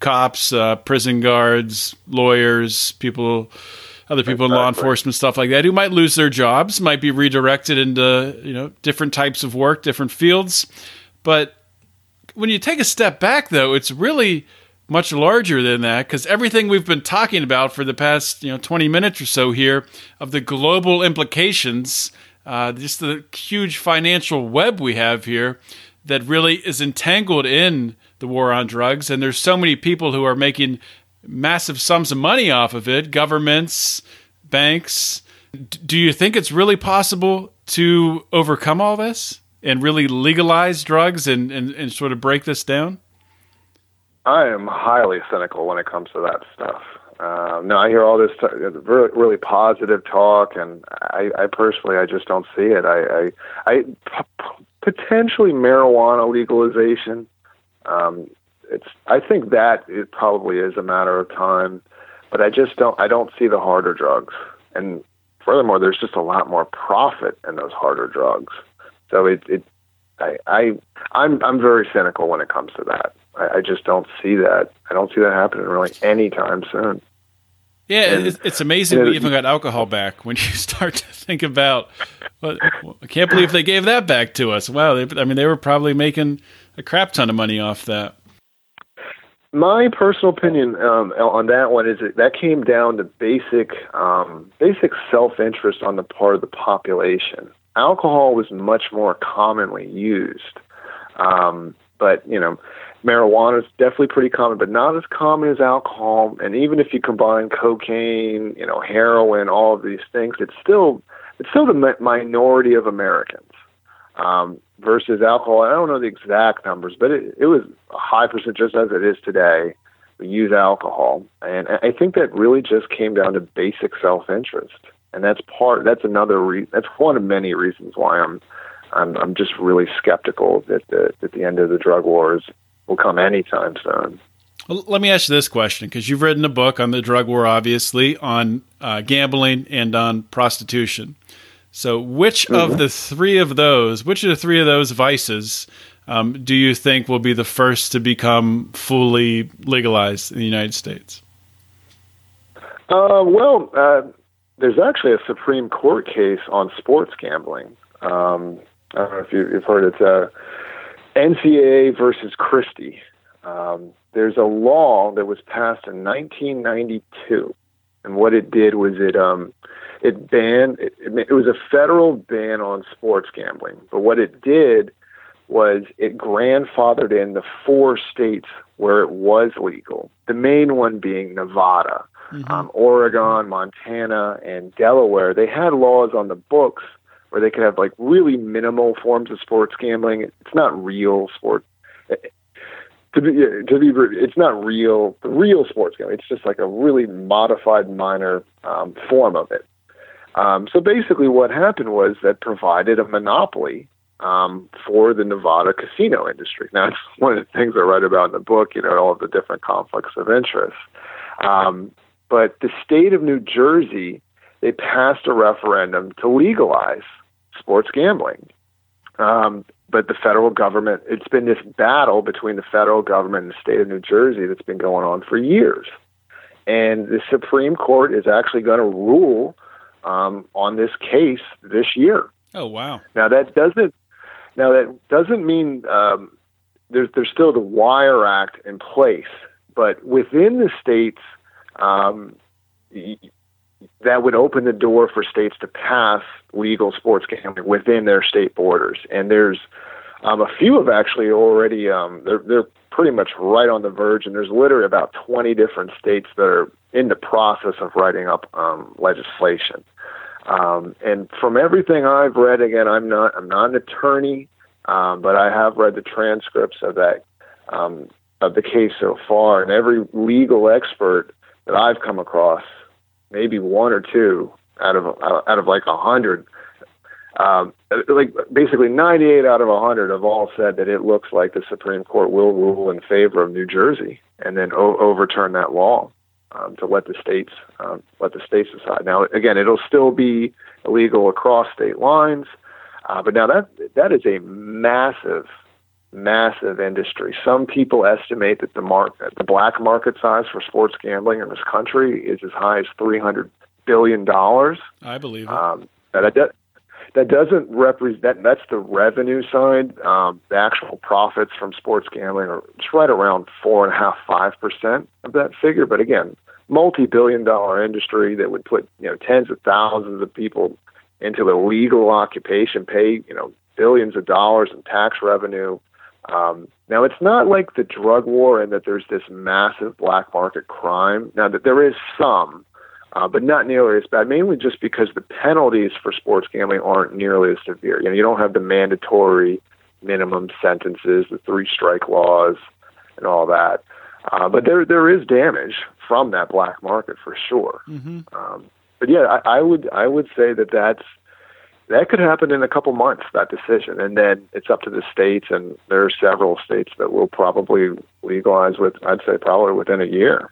cops, uh, prison guards, lawyers, people, other people in law enforcement, stuff like that, who might lose their jobs, might be redirected into you know different types of work, different fields. But when you take a step back, though, it's really much larger than that because everything we've been talking about for the past you know 20 minutes or so here of the global implications uh, just the huge financial web we have here that really is entangled in the war on drugs and there's so many people who are making massive sums of money off of it governments banks do you think it's really possible to overcome all this and really legalize drugs and, and, and sort of break this down I am highly cynical when it comes to that stuff. Uh, no, I hear all this t- really, really positive talk, and I, I personally, I just don't see it. I, I, I p- potentially marijuana legalization. Um, it's, I think that it probably is a matter of time, but I just don't, I don't see the harder drugs. And furthermore, there's just a lot more profit in those harder drugs. So it, it, I, I, I'm, I'm very cynical when it comes to that. I, I just don't see that. I don't see that happening really anytime soon. Yeah, And, it's, it's amazing you know, we even got alcohol back when you start to think about. Well, I can't believe they gave that back to us. Wow, they, I mean, they were probably making a crap ton of money off that. My personal opinion um, on that one is that that came down to basic, um, basic self-interest on the part of the population. Alcohol was much more commonly used, um, but you know, marijuana is definitely pretty common, but not as common as alcohol. And even if you combine cocaine, you know, heroin, all of these things, it's still it's still the mi- minority of Americans um, versus alcohol. I don't know the exact numbers, but it, it was a high percent, just as it is today. We use alcohol, and I think that really just came down to basic self-interest, and that's part. That's another. Re- that's one of many reasons why I'm. I'm, I'm just really skeptical that the that the end of the drug wars will come anytime soon. Well, let me ask you this question because you've written a book on the drug war, obviously, on uh, gambling and on prostitution. So, which of the three of those, which of the three of those vices, um, do you think will be the first to become fully legalized in the United States? Uh, well, uh, there's actually a Supreme Court case on sports gambling. Um, I don't know if you, you've heard it. Uh, NCAA versus Christie. Um, there's a law that was passed in 1992, and what it did was it um, it banned. It, it was a federal ban on sports gambling, but what it did was it grandfathered in the four states where it was legal. The main one being Nevada, mm-hmm. um, Oregon, Montana, and Delaware. They had laws on the books where they could have like really minimal forms of sports gambling. It's not real sport. To be, to be, it's not real. Real sports gambling. It's just like a really modified, minor um, form of it. Um, so basically, what happened was that provided a monopoly um, for the Nevada casino industry. Now, it's one of the things I write about in the book. You know, all of the different conflicts of interest. Um, but the state of New Jersey, they passed a referendum to legalize sports gambling. Um, but the federal government, it's been this battle between the federal government and the state of New Jersey that's been going on for years. And the Supreme Court is actually going to rule um, on this case this year. Oh wow! Now that doesn't now that doesn't mean um, there's there's still the Wire Act in place, but within the states, um, that would open the door for states to pass legal sports gambling within their state borders. And there's um, a few have actually already um, they're they're pretty much right on the verge, and there's literally about 20 different states that are in the process of writing up um, legislation. Um, and from everything I've read, again, I'm not I'm not an attorney, um, but I have read the transcripts of that um, of the case so far, and every legal expert that I've come across maybe one or two out of out of like a hundred. Um, like basically 98 out of 100 have all said that it looks like the Supreme Court will rule in favor of New Jersey and then o- overturn that law um, to let the states um, let the states decide. Now, again, it'll still be illegal across state lines, uh, but now that that is a massive massive industry. Some people estimate that the market, the black market size for sports gambling in this country is as high as three hundred billion dollars. I believe it. Um, that, that that doesn't represent that's the revenue side. Um, the actual profits from sports gambling are it's right around four and a half five percent of that figure. But again, multi-billion dollar industry that would put you know tens of thousands of people into a legal occupation, pay you know billions of dollars in tax revenue. Um, now, it's not like the drug war in that there's this massive black market crime. Now, that there is some, uh, but not nearly as bad, mainly just because the penalties for sports gambling aren't nearly as severe. You know, you don't have the mandatory minimum sentences, the three strike laws, and all that. Uh, but there there is damage from that black market for sure. Mm-hmm. Um, but yeah, I, I would I would say that that's that could happen in a couple months that decision. And then it's up to the states and there are several states that will probably legalize with i'd say probably within a year.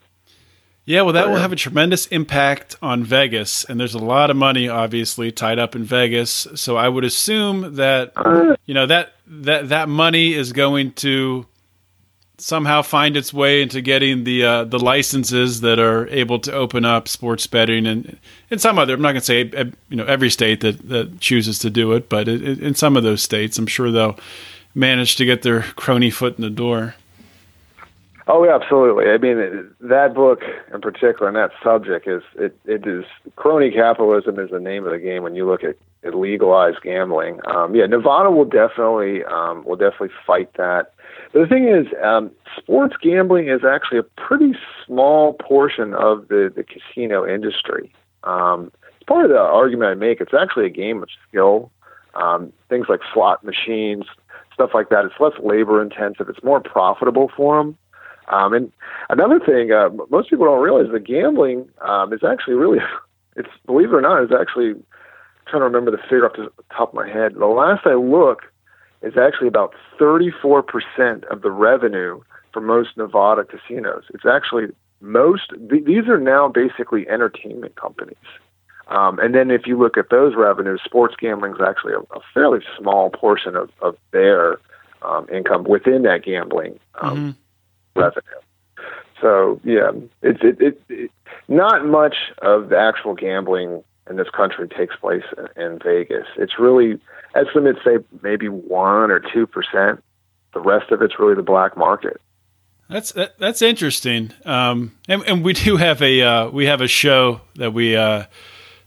Yeah well that will have a tremendous impact on vegas and there's a lot of money obviously tied up in vegas. So i would assume that uh, you know that that that money is going to somehow find its way into getting the uh, the licenses that are able to open up sports betting and in some other I'm not going to say you know every state that that chooses to do it but it, in some of those states I'm sure they'll manage to get their crony foot in the door. Oh, yeah, absolutely. I mean, that book in particular and that subject is it, it is crony capitalism is the name of the game when you look at, at legalized gambling. Um, yeah, Nevada will definitely um, will definitely fight that. The thing is, um, sports gambling is actually a pretty small portion of the, the casino industry. Um, it's part of the argument I make. It's actually a game of skill. Um, things like slot machines, stuff like that. It's less labor intensive. It's more profitable for them. Um, and another thing, uh, most people don't realize the gambling um, is actually really, it's believe it or not, is actually I'm trying to remember the figure off the top of my head. The last I looked, is actually about 34% of the revenue for most Nevada casinos. It's actually most, th- these are now basically entertainment companies. Um, and then if you look at those revenues, sports gambling is actually a, a fairly small portion of, of their um, income within that gambling um, mm-hmm. revenue. So yeah, it's it, it, it, not much of the actual gambling in this country takes place in, in Vegas. It's really estimates say maybe one or two percent. The rest of it's really the black market. That's that, that's interesting. Um, and, and, we do have a uh, we have a show that we uh,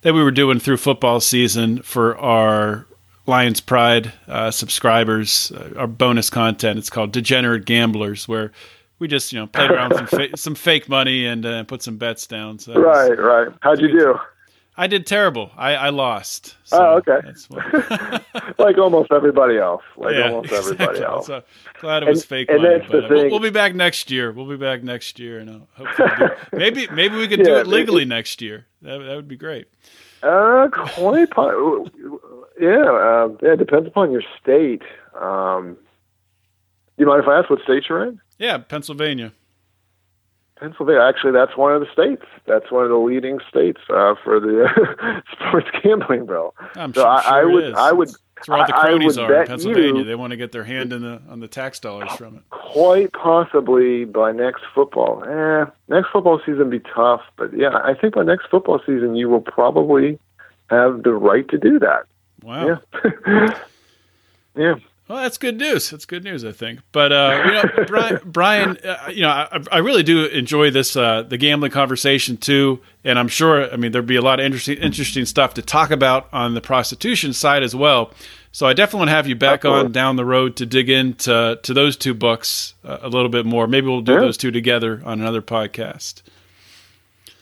that we were doing through football season for our Lions Pride uh, subscribers, uh, our bonus content. It's called Degenerate Gamblers, where we just you know played around some, fa- some fake money and uh, put some bets down. So right, was, right. How'd you do? I did terrible. I, I lost. So oh, okay. like almost everybody else. Like yeah, almost everybody else. So glad it was and, fake and money. That's the thing. We'll, we'll, be back next year. We'll be back next year, and hopefully maybe maybe we could yeah, do it legally next year. That that would be great. Uh, quite. yeah, uh, yeah. It depends upon your state. Um, you mind if I ask what state you're in? Yeah, Pennsylvania. Pennsylvania. Actually, that's one of the states. That's one of the leading states uh, for the sports gambling bill. I'm so sure, I, sure I would, I would. That's where all the cronies are in Pennsylvania. You, they want to get their hand in the on the tax dollars from it. Quite possibly by next football. Eh, next football season be tough, but yeah, I think by next football season you will probably have the right to do that. Wow. Yeah. yeah. Well, that's good news. That's good news, I think. But uh, you know, Brian, Brian uh, you know, I, I, really do enjoy this uh, the gambling conversation too, and I'm sure. I mean, there'd be a lot of interesting interesting stuff to talk about on the prostitution side as well. So I definitely want to have you back on down the road to dig into to those two books uh, a little bit more. Maybe we'll do those two together on another podcast.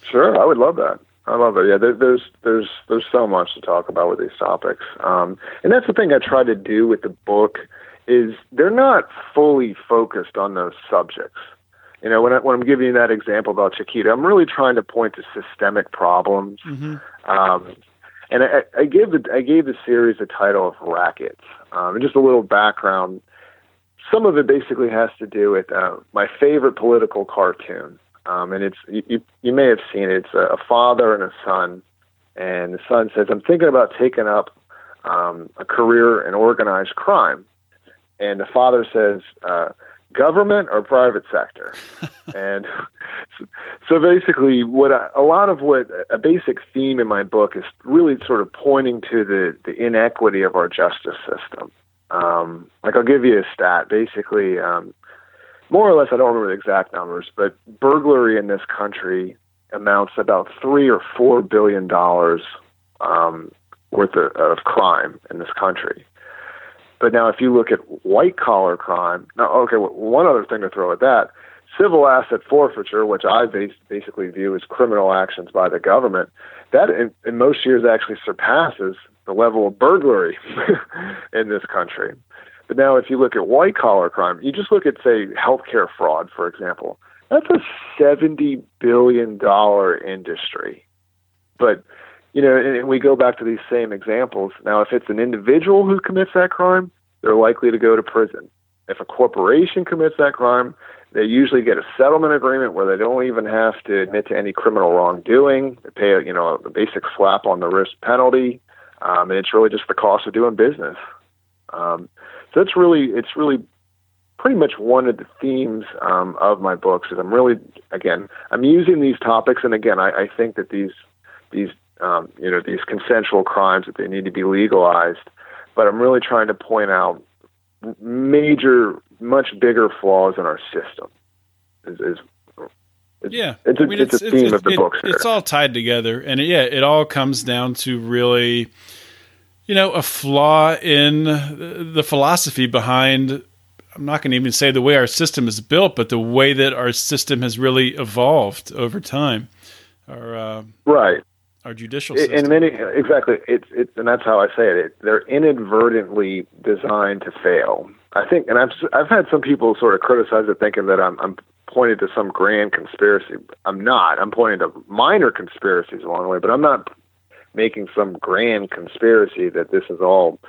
Sure, I would love that. I love it. Yeah, there, there's there's there's so much to talk about with these topics, um, and that's the thing I try to do with the book is they're not fully focused on those subjects. You know, when, I, when I'm giving you that example about Chiquita, I'm really trying to point to systemic problems. Mm-hmm. Um, and I, I gave the I gave the series the title of Rackets. Um, and just a little background. Some of it basically has to do with uh, my favorite political cartoon. Um, and it's you, you may have seen it. It's a, father and a son, and the son says, "I'm thinking about taking up um, a career in organized crime," and the father says, uh, "Government or private sector?" and so basically, what I, a lot of what a basic theme in my book is really sort of pointing to the the inequity of our justice system. Um, like I'll give you a stat. Basically, um, more or less, I don't remember the exact numbers, but burglary in this country amounts to about three or four billion dollars um, worth of, of crime in this country. But now, if you look at white collar crime, now, okay, one other thing to throw at that civil asset forfeiture, which I base, basically view as criminal actions by the government, that in, in most years actually surpasses the level of burglary in this country. But now, if you look at white collar crime, you just look at, say, healthcare fraud, for example. That's a $70 billion industry. But, you know, and we go back to these same examples. Now, if it's an individual who commits that crime, they're likely to go to prison. If a corporation commits that crime, they usually get a settlement agreement where they don't even have to admit to any criminal wrongdoing. They pay, a, you know, a basic slap on the wrist penalty, um, and it's really just the cost of doing business. Um, so it's really it's really pretty much one of the themes um, of my books. Is I'm really again I'm using these topics, and again I, I think that these these um, you know these consensual crimes that they need to be legalized, but I'm really trying to point out major, much bigger flaws in our system. Is, is it's, yeah, it's a, I mean, it's, it's a theme it's, of the it, book. It's all tied together, and it, yeah, it all comes down to really you know, a flaw in the philosophy behind I'm not going to even say the way our system is built, but the way that our system has really evolved over time. Our uh, right, our judicial system. In many, exactly. It's it's, and that's how I say it. They're inadvertently designed to fail. I think, and I've I've had some people sort of criticize it, thinking that I'm I'm pointing to some grand conspiracy. I'm not. I'm pointing to minor conspiracies along the way, but I'm not making some grand conspiracy that this is all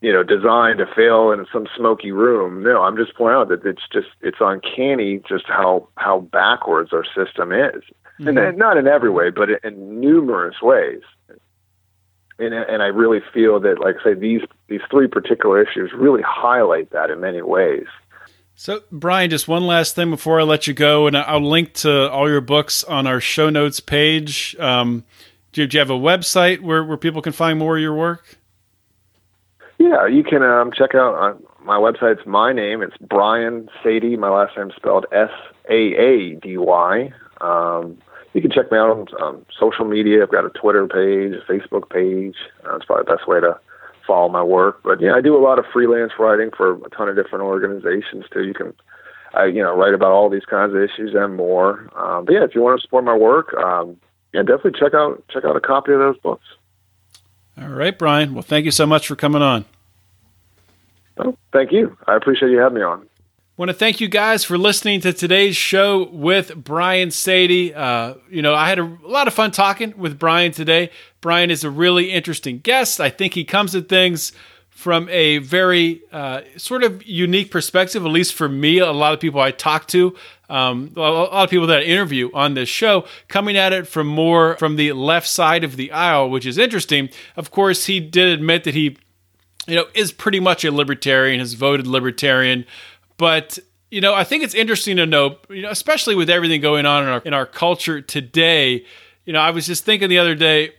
you know designed to fail in some smoky room no i'm just pointing out that it's just it's uncanny just how how backwards our system is mm-hmm. and, not in every way but in numerous ways and and i really feel that like I say these these three particular issues really highlight that in many ways so, Brian, just one last thing before I let you go, and I'll link to all your books on our show notes page. Um, do, you have a website where, where people can find more of your work? Yeah, you can um, check out uh, my website's my name. It's Brian Saady. My last name spelled S A A D Y. Um, you can check me out on um, social media. I've got a Twitter page, a Facebook page. Uh, it's probably the best way to follow my work. But yeah, I do a lot of freelance writing for a ton of different organizations too. You can, I you know, write about all these kinds of issues and more. Um, but yeah, if you want to support my work, um, yeah, definitely check out check out a copy of those books. All right, Brian. Well, thank you so much for coming on. Oh, thank you. I appreciate you having me on want to thank you guys for listening to today's show with Brian Saady. Uh, you know, I had a, a, lot of fun talking with Brian today. Brian is a really interesting guest. I think he comes at things from a very uh, sort of unique perspective, at least for me. A lot of people I talk to, um, a lot of people that I interview on this show, coming at it from more from the left side of the aisle, which is interesting. Of course, he did admit that he, you know, is pretty much a libertarian, has voted libertarian. But you know, I think it's interesting to know, you know, especially with everything going on in our in our culture today. You know, I was just thinking the other day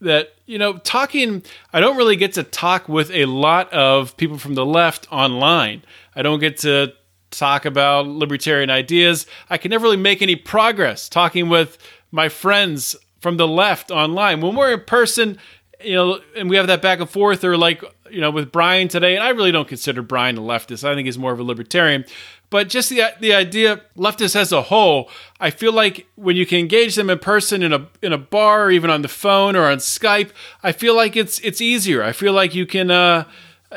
that you know, talking. I don't really get to talk with a lot of people from the left online. I don't get to talk about libertarian ideas. I can never really make any progress talking with my friends from the left online. When we're in person, you know, and we have that back and forth, or like, you know, with Brian today, and I really don't consider Brian a leftist. I think he's more of a libertarian. But just the the idea, leftists as a whole, I feel like when you can engage them in person in a in a bar, or even on the phone or on Skype, I feel like it's it's easier. I feel like you can. Uh,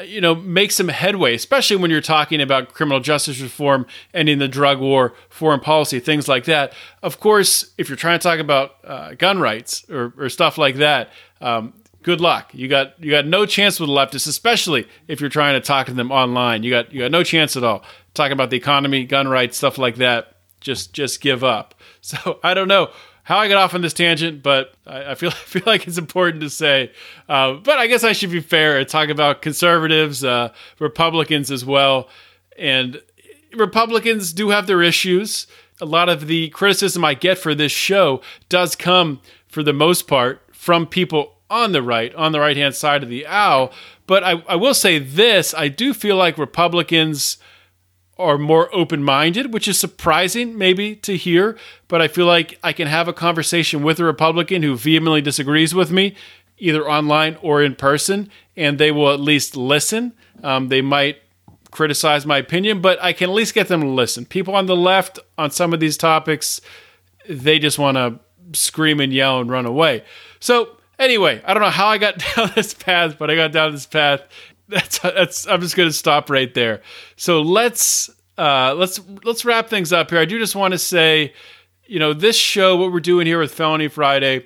you know, make some headway, especially when you're talking about criminal justice reform, ending the drug war, foreign policy, things like that. Of course, if you're trying to talk about uh, gun rights or, or stuff like that, um, good luck. You got you got no chance with the leftists, especially if you're trying to talk to them online. You got you got no chance at all. Talking about the economy, gun rights, stuff like that. Just just give up. So I don't know how I got off on this tangent, but I, I feel I feel like it's important to say. Uh, but I guess I should be fair and talk about conservatives, uh, Republicans as well, and Republicans do have their issues. A lot of the criticism I get for this show does come, for the most part, from people on the right, on the right hand side of the aisle. But I, I will say this I do feel like Republicans are more open minded, which is surprising maybe to hear. But I feel like I can have a conversation with a Republican who vehemently disagrees with me, either online or in person, and they will at least listen. Um, they might criticize my opinion, but I can at least get them to listen. People on the left on some of these topics, they just want to scream and yell and run away. So Anyway, I don't know how I got down this path, but I got down this path. That's that's. I'm just going to stop right there. So let's uh, let's let's wrap things up here. I do just want to say, you know, this show, what we're doing here with Felony Friday,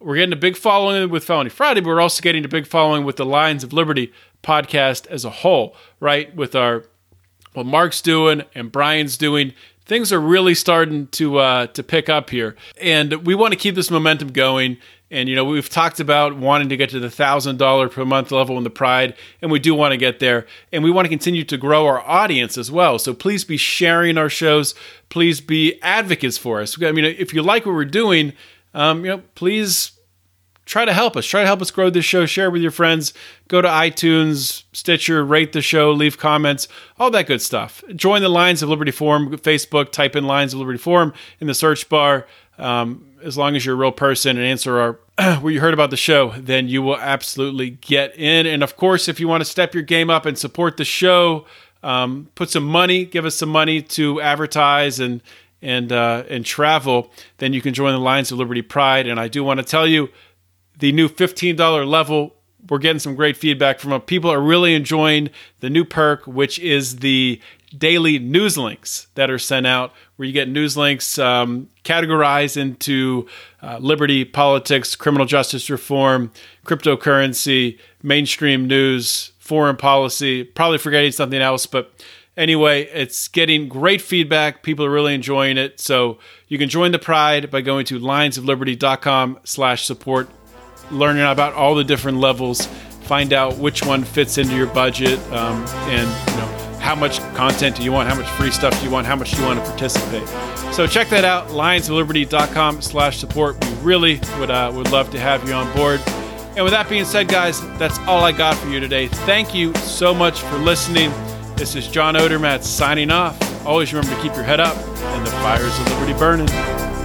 we're getting a big following with Felony Friday, but we're also getting a big following with the Lions of Liberty podcast as a whole, right? With our what Marc's doing and Brian's doing things are really starting to uh, to pick up here, and we want to keep this momentum going. And you know, we've talked about wanting to get to the thousand dollar per month level in the Pride, and we do want to get there. And we want to continue to grow our audience as well. So please be sharing our shows. Please be advocates for us. I mean, if you like what we're doing, um, you know, please try to help us. Try to help us grow this show. Share with your friends. Go to iTunes, Stitcher, rate the show, leave comments, all that good stuff. Join the Lions of Liberty Forum Facebook. Type in Lions of Liberty Forum in the search bar. Um, as long as you're a real person and answer our where you heard about the show, then you will absolutely get in. And of course, if you want to step your game up and support the show, um, put some money, give us some money to advertise and and uh, and travel, then you can join the Lions of Liberty Pride. And I do want to tell you, the new fifteen dollar level. We're getting some great feedback from people are really enjoying the new perk, which is the daily news links that are sent out, where you get news links um, categorized into uh, liberty, politics, criminal justice reform, cryptocurrency, mainstream news, foreign policy, probably forgetting something else, but anyway, it's getting great feedback. People are really enjoying it. So you can join the Pride by going to lionsofliberty.com slash support, learning about all the different levels, find out which one fits into your budget, um, and you know how much content do you want, how much free stuff do you want, how much do you want to participate. So check that out, lionsofliberty.com slash support. We really would, uh, would love to have you on board. And with that being said, guys, that's all I got for you today. Thank you so much for listening. This is John Odermatt signing off. Always remember to keep your head up and the fires of liberty burning.